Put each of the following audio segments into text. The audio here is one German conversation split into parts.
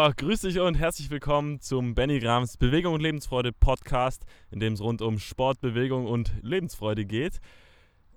So, grüß dich und herzlich willkommen zum Benny Grams Bewegung und Lebensfreude Podcast, in dem es rund um Sport, Bewegung und Lebensfreude geht.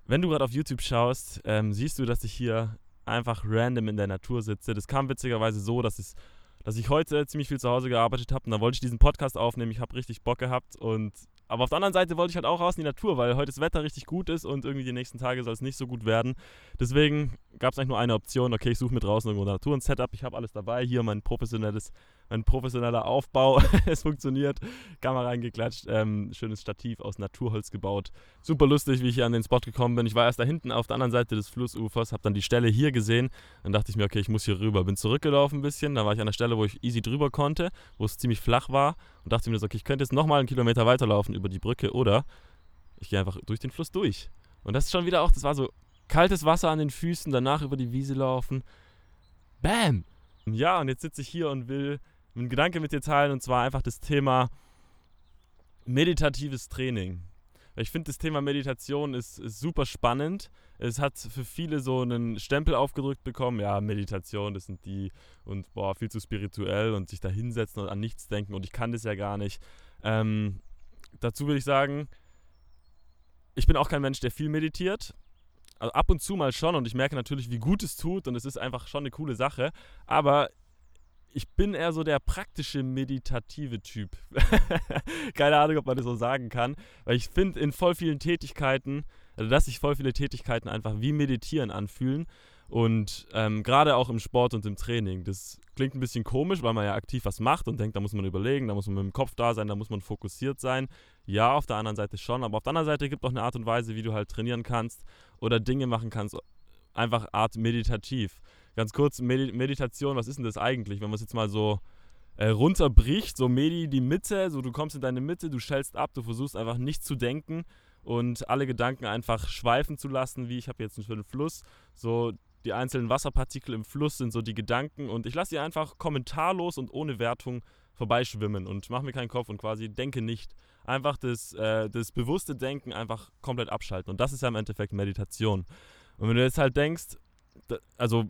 Wenn du gerade auf YouTube schaust, ähm, siehst du, dass ich hier einfach random in der Natur sitze. Das kam witzigerweise so, dass, es, dass ich heute ziemlich viel zu Hause gearbeitet habe und dann wollte ich diesen Podcast aufnehmen. Ich habe richtig Bock gehabt und aber auf der anderen Seite wollte ich halt auch raus in die Natur, weil heute das Wetter richtig gut ist und irgendwie die nächsten Tage soll es nicht so gut werden. Deswegen gab es eigentlich nur eine Option. Okay, ich suche mir draußen irgendwo Natur und Setup. Ich habe alles dabei. Hier mein professionelles, mein professioneller Aufbau. es funktioniert. Kamera reingeklatscht. Ähm, schönes Stativ aus Naturholz gebaut. Super lustig, wie ich hier an den Spot gekommen bin. Ich war erst da hinten auf der anderen Seite des Flussufers, habe dann die Stelle hier gesehen. Dann dachte ich mir, okay, ich muss hier rüber. Bin zurückgelaufen ein bisschen. Da war ich an der Stelle, wo ich easy drüber konnte, wo es ziemlich flach war. Und dachte mir okay, ich könnte jetzt nochmal einen Kilometer weiterlaufen über die Brücke oder ich gehe einfach durch den Fluss durch. Und das ist schon wieder auch, das war so kaltes Wasser an den Füßen, danach über die Wiese laufen. Bam! Ja, und jetzt sitze ich hier und will einen Gedanke mit dir teilen und zwar einfach das Thema meditatives Training. Ich finde, das Thema Meditation ist, ist, super spannend. Es hat für viele so einen Stempel aufgedrückt bekommen. Ja, Meditation, das sind die und boah, viel zu spirituell und sich da hinsetzen und an nichts denken und ich kann das ja gar nicht. Ähm, dazu will ich sagen, ich bin auch kein Mensch, der viel meditiert. Also ab und zu mal schon und ich merke natürlich, wie gut es tut und es ist einfach schon eine coole Sache. Aber ich bin eher so der praktische meditative Typ. Keine Ahnung, ob man das so sagen kann. Weil ich finde, in voll vielen Tätigkeiten, also dass sich voll viele Tätigkeiten einfach wie Meditieren anfühlen. Und ähm, gerade auch im Sport und im Training. Das klingt ein bisschen komisch, weil man ja aktiv was macht und denkt, da muss man überlegen, da muss man mit dem Kopf da sein, da muss man fokussiert sein. Ja, auf der anderen Seite schon, aber auf der anderen Seite gibt es auch eine Art und Weise, wie du halt trainieren kannst oder Dinge machen kannst, einfach Art meditativ. Ganz kurz, Medi Meditation, was ist denn das eigentlich, wenn man es jetzt mal so äh, runterbricht, so Medi, die Mitte, so du kommst in deine Mitte, du schältst ab, du versuchst einfach nicht zu denken und alle Gedanken einfach schweifen zu lassen, wie ich habe jetzt einen schönen Fluss, so die einzelnen Wasserpartikel im Fluss sind so die Gedanken und ich lasse sie einfach kommentarlos und ohne Wertung vorbeischwimmen und mache mir keinen Kopf und quasi denke nicht. Einfach das, äh, das bewusste Denken einfach komplett abschalten und das ist ja im Endeffekt Meditation. Und wenn du jetzt halt denkst, also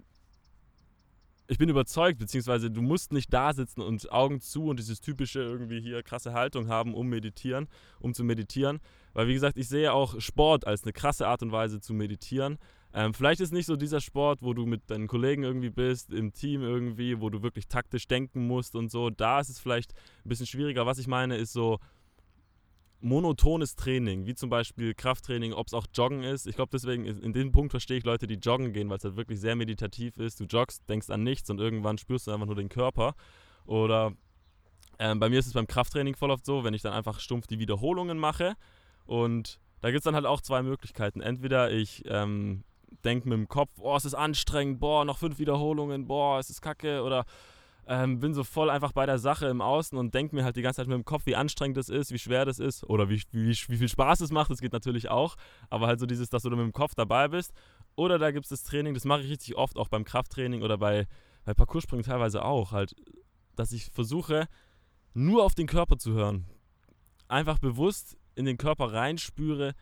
ich bin überzeugt, beziehungsweise du musst nicht da sitzen und Augen zu und dieses typische irgendwie hier krasse Haltung haben, um meditieren, um zu meditieren. Weil wie gesagt, ich sehe auch Sport als eine krasse Art und Weise zu meditieren. Ähm, vielleicht ist nicht so dieser Sport, wo du mit deinen Kollegen irgendwie bist, im Team irgendwie, wo du wirklich taktisch denken musst und so. Da ist es vielleicht ein bisschen schwieriger. Was ich meine, ist so monotones Training, wie zum Beispiel Krafttraining, ob es auch Joggen ist. Ich glaube, deswegen, in dem Punkt verstehe ich Leute, die joggen gehen, weil es halt wirklich sehr meditativ ist. Du joggst, denkst an nichts und irgendwann spürst du einfach nur den Körper. Oder ähm, bei mir ist es beim Krafttraining voll oft so, wenn ich dann einfach stumpf die Wiederholungen mache. Und da gibt es dann halt auch zwei Möglichkeiten. Entweder ich ähm, denke mit dem Kopf, oh, es ist anstrengend, boah, noch fünf Wiederholungen, boah, es ist kacke. Oder ähm, bin so voll einfach bei der Sache im Außen und denke mir halt die ganze Zeit mit dem Kopf, wie anstrengend das ist, wie schwer das ist oder wie, wie, wie viel Spaß es macht. Das geht natürlich auch. Aber halt so dieses, dass du mit dem Kopf dabei bist. Oder da gibt es das Training, das mache ich richtig oft, auch beim Krafttraining oder bei, bei Parcourspringen teilweise auch. Halt, dass ich versuche, nur auf den Körper zu hören. Einfach bewusst in den Körper reinspüre,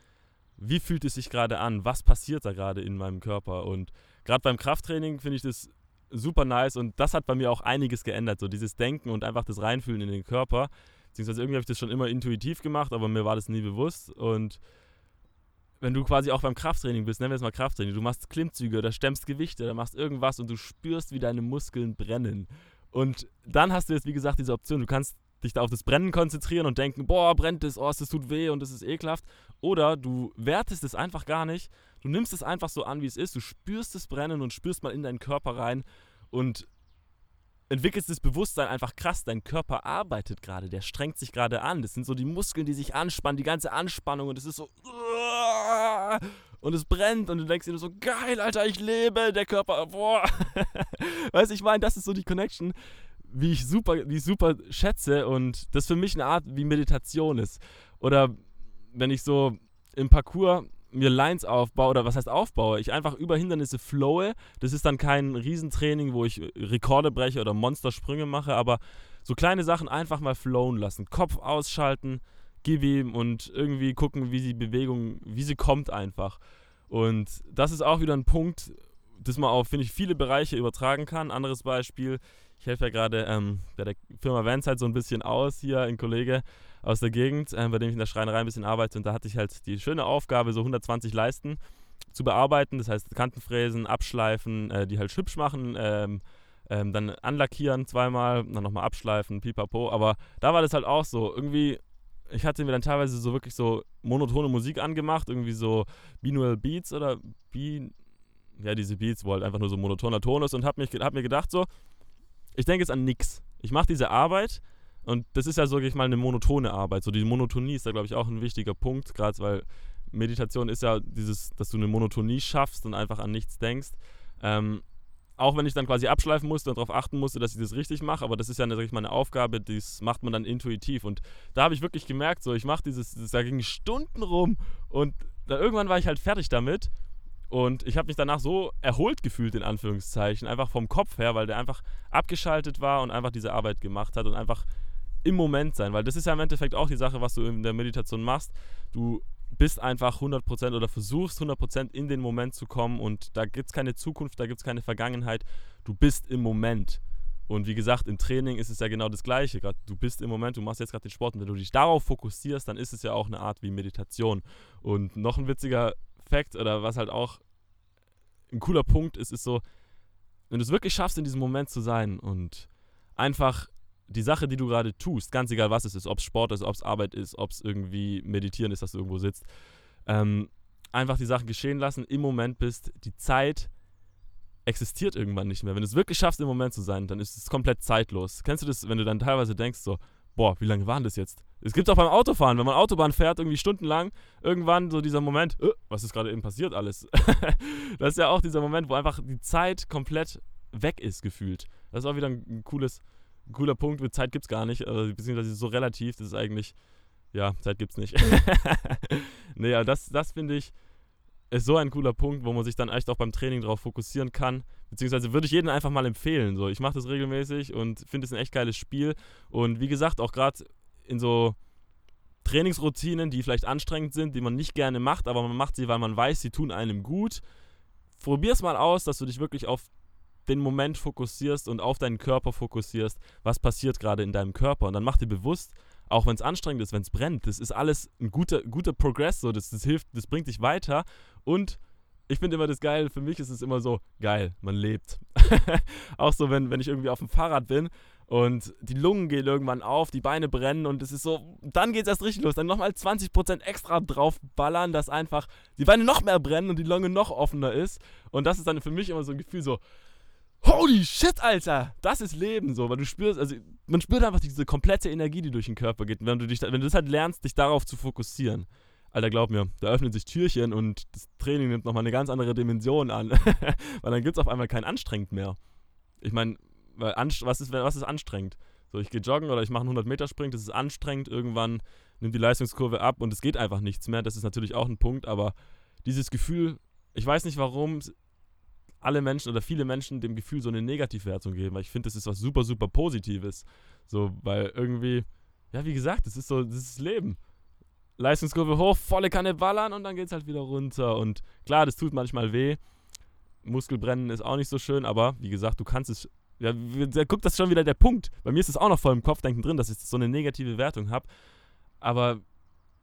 wie fühlt es sich gerade an, was passiert da gerade in meinem Körper. Und gerade beim Krafttraining finde ich das super nice und das hat bei mir auch einiges geändert, so dieses Denken und einfach das Reinfühlen in den Körper. Beziehungsweise irgendwie habe ich das schon immer intuitiv gemacht, aber mir war das nie bewusst und wenn du quasi auch beim Krafttraining bist, nennen wir es mal Krafttraining, du machst Klimmzüge oder stemmst Gewichte oder machst irgendwas und du spürst, wie deine Muskeln brennen. Und dann hast du jetzt, wie gesagt, diese Option, du kannst dich da auf das Brennen konzentrieren und denken, boah, brennt es, oh, das tut weh und das ist ekelhaft. Oder du wertest es einfach gar nicht. Du nimmst es einfach so an, wie es ist. Du spürst das Brennen und spürst mal in deinen Körper rein und entwickelst das Bewusstsein einfach krass. Dein Körper arbeitet gerade, der strengt sich gerade an. Das sind so die Muskeln, die sich anspannen, die ganze Anspannung und es ist so und es brennt und du denkst dir so geil, Alter, ich lebe, der Körper, boah. weißt du, ich meine, das ist so die Connection, wie ich super, die ich super schätze und das für mich eine Art wie Meditation ist. Oder wenn ich so im Parcours mir Lines aufbaue, oder was heißt aufbaue, ich einfach über Hindernisse flowe. Das ist dann kein Riesentraining, wo ich Rekorde breche oder Monstersprünge mache, aber so kleine Sachen einfach mal flowen lassen. Kopf ausschalten, gib ihm und irgendwie gucken, wie die Bewegung, wie sie kommt einfach. Und das ist auch wieder ein Punkt, das man auf, finde ich, viele Bereiche übertragen kann. Anderes Beispiel, ich helfe ja gerade ähm, bei der Firma Vans halt so ein bisschen aus hier, ein Kollege aus der Gegend, äh, bei dem ich in der Schreinerei ein bisschen arbeite. Und da hatte ich halt die schöne Aufgabe, so 120 Leisten zu bearbeiten, das heißt Kantenfräsen, abschleifen, äh, die halt hübsch machen, ähm, ähm, dann anlackieren zweimal, dann nochmal abschleifen, pipapo, aber da war das halt auch so, irgendwie ich hatte mir dann teilweise so wirklich so monotone Musik angemacht, irgendwie so Binaural Beats oder Bin ja, diese Beats, wo halt einfach nur so monotoner Ton ist und hab, mich, hab mir gedacht so, ich denke jetzt an nix. Ich mache diese Arbeit und das ist ja so, ich mal, eine monotone Arbeit. So die Monotonie ist da, glaube ich, auch ein wichtiger Punkt, gerade weil Meditation ist ja dieses, dass du eine Monotonie schaffst und einfach an nichts denkst. Ähm, auch wenn ich dann quasi abschleifen musste und darauf achten musste, dass ich das richtig mache, aber das ist ja, sag ich mal, eine Aufgabe, das macht man dann intuitiv. Und da habe ich wirklich gemerkt, so, ich mache dieses, das, da ging Stunden rum und dann irgendwann war ich halt fertig damit und ich habe mich danach so erholt gefühlt, in Anführungszeichen, einfach vom Kopf her, weil der einfach abgeschaltet war und einfach diese Arbeit gemacht hat und einfach im Moment sein, weil das ist ja im Endeffekt auch die Sache, was du in der Meditation machst. Du bist einfach 100% oder versuchst 100% in den Moment zu kommen und da gibt es keine Zukunft, da gibt es keine Vergangenheit. Du bist im Moment. Und wie gesagt, im Training ist es ja genau das Gleiche. Du bist im Moment, du machst jetzt gerade den Sport und wenn du dich darauf fokussierst, dann ist es ja auch eine Art wie Meditation. Und noch ein witziger Fakt oder was halt auch ein cooler Punkt ist, ist so, wenn du es wirklich schaffst, in diesem Moment zu sein und einfach die Sache, die du gerade tust, ganz egal was es ist, ob es Sport ist, ob es Arbeit ist, ob es irgendwie Meditieren ist, dass du irgendwo sitzt, ähm, einfach die Sachen geschehen lassen, im Moment bist, die Zeit existiert irgendwann nicht mehr. Wenn du es wirklich schaffst, im Moment zu sein, dann ist es komplett zeitlos. Kennst du das, wenn du dann teilweise denkst, so, boah, wie lange waren das jetzt? Es gibt auch beim Autofahren, wenn man Autobahn fährt, irgendwie stundenlang, irgendwann so dieser Moment, äh, was ist gerade eben passiert alles? das ist ja auch dieser Moment, wo einfach die Zeit komplett weg ist, gefühlt. Das ist auch wieder ein, cooles, cooler Punkt, mit Zeit gibt es gar nicht, also, beziehungsweise so relativ, das ist eigentlich, ja, Zeit gibt es nicht. naja, das, das finde ich, ist so ein cooler Punkt, wo man sich dann echt auch beim Training darauf fokussieren kann. Beziehungsweise würde ich jedem einfach mal empfehlen. So, ich mache das regelmäßig und finde es ein echt geiles Spiel. Und wie gesagt, auch gerade in so Trainingsroutinen, die vielleicht anstrengend sind, die man nicht gerne macht, aber man macht sie, weil man weiß, sie tun einem gut. Probier es mal aus, dass du dich wirklich auf den Moment fokussierst und auf deinen Körper fokussierst, was passiert gerade in deinem Körper. Und dann mach dir bewusst, auch wenn es anstrengend ist, wenn es brennt, das ist alles ein guter, guter Progress, so, das, das hilft, das bringt dich weiter. Und ich finde immer das geil, für mich ist es immer so, geil, man lebt. auch so, wenn, wenn ich irgendwie auf dem Fahrrad bin und die Lungen gehen irgendwann auf, die Beine brennen und es ist so, dann geht es erst richtig los. Dann nochmal 20% extra draufballern, dass einfach die Beine noch mehr brennen und die Lunge noch offener ist. Und das ist dann für mich immer so ein Gefühl so, holy shit, Alter, das ist Leben so, weil du spürst, also man spürt einfach diese komplette Energie, die durch den Körper geht. Und wenn du dich, wenn du das halt lernst, dich darauf zu fokussieren, Alter, glaub mir, da öffnen sich Türchen und das Training nimmt nochmal eine ganz andere Dimension an, weil dann gibt es auf einmal kein anstrengend mehr. Ich meine, was ist, was ist anstrengend? So, ich gehe joggen oder ich mache einen 100 Meter Sprint, das ist anstrengend, irgendwann nimmt die Leistungskurve ab und es geht einfach nichts mehr. Das ist natürlich auch ein Punkt, aber dieses Gefühl, ich weiß nicht warum alle Menschen oder viele Menschen dem Gefühl so eine Negativwertung geben, weil ich finde, das ist was super, super Positives. So, weil irgendwie, ja, wie gesagt, das ist so, das ist Leben. Leistungskurve hoch, volle Kanne ballern und dann geht es halt wieder runter. Und klar, das tut manchmal weh. Muskelbrennen ist auch nicht so schön, aber wie gesagt, du kannst es. Ja, da guckt das schon wieder der Punkt. Bei mir ist es auch noch voll im Kopfdenken drin, dass ich so eine negative Wertung habe. Aber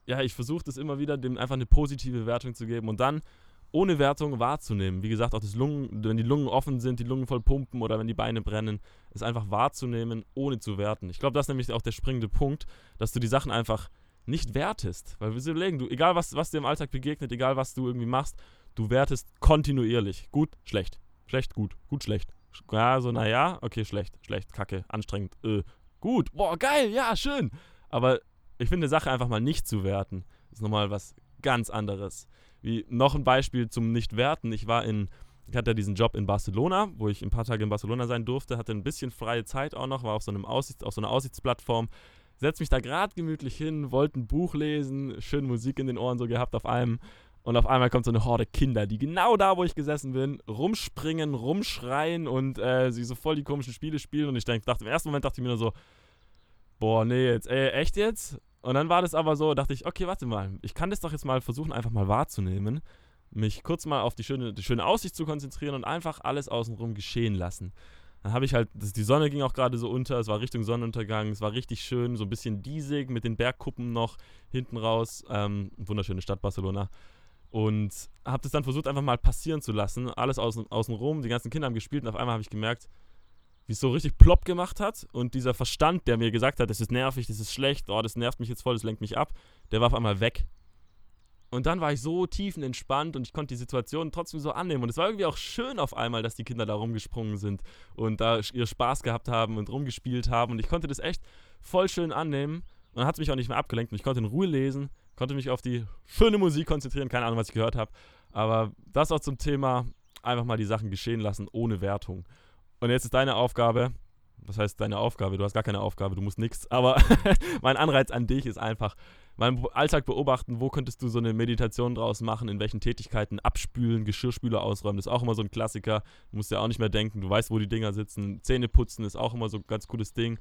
ja, ich versuche das immer wieder, dem einfach eine positive Wertung zu geben. Und dann ohne Wertung wahrzunehmen. Wie gesagt, auch das Lungen, wenn die Lungen offen sind, die Lungen voll pumpen oder wenn die Beine brennen, ist einfach wahrzunehmen, ohne zu werten. Ich glaube, das ist nämlich auch der springende Punkt, dass du die Sachen einfach nicht wertest. Weil wir überlegen, du, egal was, was dir im Alltag begegnet, egal was du irgendwie machst, du wertest kontinuierlich. Gut, schlecht. Schlecht, gut. Gut, schlecht. Ja, so, naja, okay, schlecht, schlecht, kacke, anstrengend, äh, gut, boah, geil, ja, schön. Aber ich finde, Sache einfach mal nicht zu werten, ist nochmal was ganz anderes. Wie noch ein Beispiel zum Nicht-Werten. Ich war in, ich hatte diesen Job in Barcelona, wo ich ein paar Tage in Barcelona sein durfte, hatte ein bisschen freie Zeit auch noch, war auf so, einem Aussichts, auf so einer Aussichtsplattform, setze mich da gerade gemütlich hin, wollte ein Buch lesen, schön Musik in den Ohren so gehabt auf einem. Und auf einmal kommt so eine Horde Kinder, die genau da, wo ich gesessen bin, rumspringen, rumschreien und äh, sie so voll die komischen Spiele spielen. Und ich denk, dachte, im ersten Moment dachte ich mir nur so, boah, nee, jetzt, äh, echt jetzt? Und dann war das aber so, dachte ich, okay, warte mal, ich kann das doch jetzt mal versuchen, einfach mal wahrzunehmen, mich kurz mal auf die schöne, die schöne Aussicht zu konzentrieren und einfach alles außenrum geschehen lassen. Dann habe ich halt, das, die Sonne ging auch gerade so unter, es war Richtung Sonnenuntergang, es war richtig schön, so ein bisschen diesig mit den Bergkuppen noch hinten raus. Ähm, wunderschöne Stadt Barcelona. Und habe das dann versucht, einfach mal passieren zu lassen. Alles außen, außen rum, die ganzen Kinder haben gespielt und auf einmal habe ich gemerkt, wie es so richtig plopp gemacht hat. Und dieser Verstand, der mir gesagt hat, das ist nervig, das ist schlecht, oh, das nervt mich jetzt voll, das lenkt mich ab, der war auf einmal weg. Und dann war ich so tiefenentspannt und ich konnte die Situation trotzdem so annehmen. Und es war irgendwie auch schön auf einmal, dass die Kinder da rumgesprungen sind und da ihr Spaß gehabt haben und rumgespielt haben. Und ich konnte das echt voll schön annehmen. Und dann hat es mich auch nicht mehr abgelenkt und ich konnte in Ruhe lesen, konnte mich auf die schöne Musik konzentrieren. Keine Ahnung, was ich gehört habe. Aber das auch zum Thema einfach mal die Sachen geschehen lassen, ohne Wertung. Und jetzt ist deine Aufgabe, was heißt deine Aufgabe? Du hast gar keine Aufgabe, du musst nichts. Aber mein Anreiz an dich ist einfach, meinen Alltag beobachten, wo könntest du so eine Meditation draus machen, in welchen Tätigkeiten abspülen, Geschirrspüler ausräumen, das ist auch immer so ein Klassiker. Du musst ja auch nicht mehr denken, du weißt, wo die Dinger sitzen. Zähne putzen ist auch immer so ein ganz cooles Ding.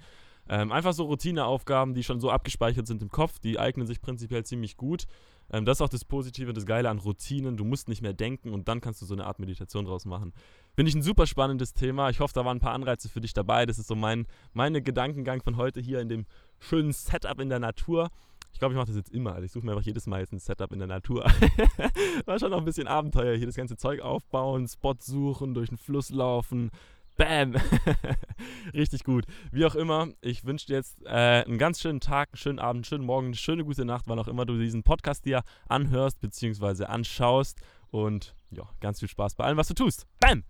Ähm, einfach so Routineaufgaben, die schon so abgespeichert sind im Kopf, die eignen sich prinzipiell ziemlich gut. Ähm, das ist auch das Positive, das Geile an Routinen. Du musst nicht mehr denken und dann kannst du so eine Art Meditation draus machen. Finde ich ein super spannendes Thema. Ich hoffe, da waren ein paar Anreize für dich dabei. Das ist so mein meine Gedankengang von heute hier in dem schönen Setup in der Natur. Ich glaube, ich mache das jetzt immer. Also ich suche mir einfach jedes Mal jetzt ein Setup in der Natur. War schon noch ein bisschen Abenteuer hier, das ganze Zeug aufbauen, Spot suchen, durch den Fluss laufen. Bam! Richtig gut. Wie auch immer, ich wünsche dir jetzt äh, einen ganz schönen Tag, einen schönen Abend, einen schönen Morgen, eine schöne gute Nacht, wann auch immer du diesen Podcast dir anhörst bzw. anschaust. Und ja, ganz viel Spaß bei allem, was du tust. Bam!